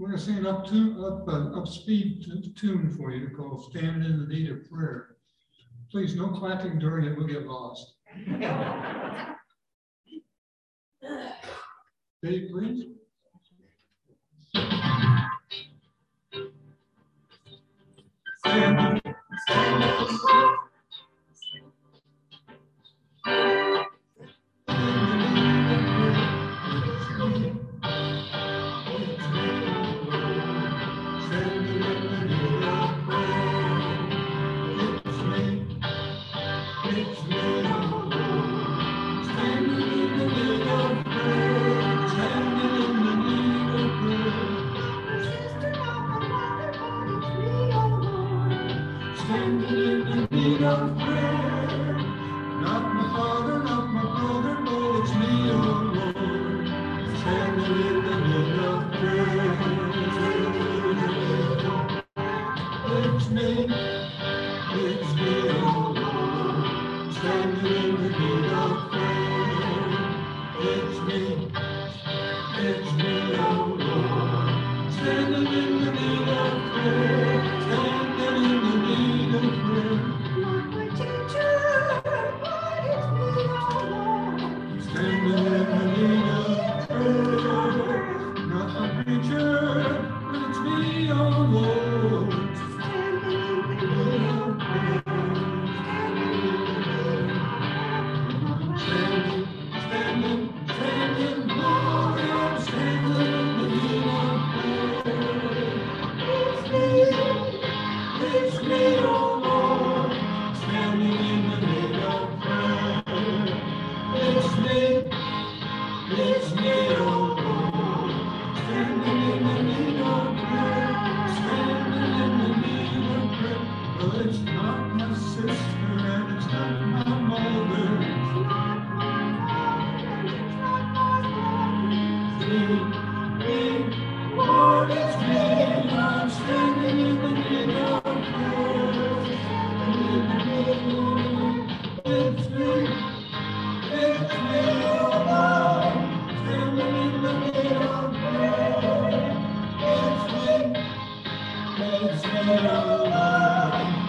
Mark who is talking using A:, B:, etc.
A: We're gonna sing an up tune, up, uh, up speed tune for you called Stand in the Need of Prayer. Please, no clapping during it, we'll get lost. Dave, please. Stand, Standing in the need of prayer. Not my father, not my it's me, oh Lord. Standing in the need of prayer. It's me, it's me, oh Lord. Standing in the need of prayer. It's me, it's me, oh Lord. Standing in the need of prayer. Thank you.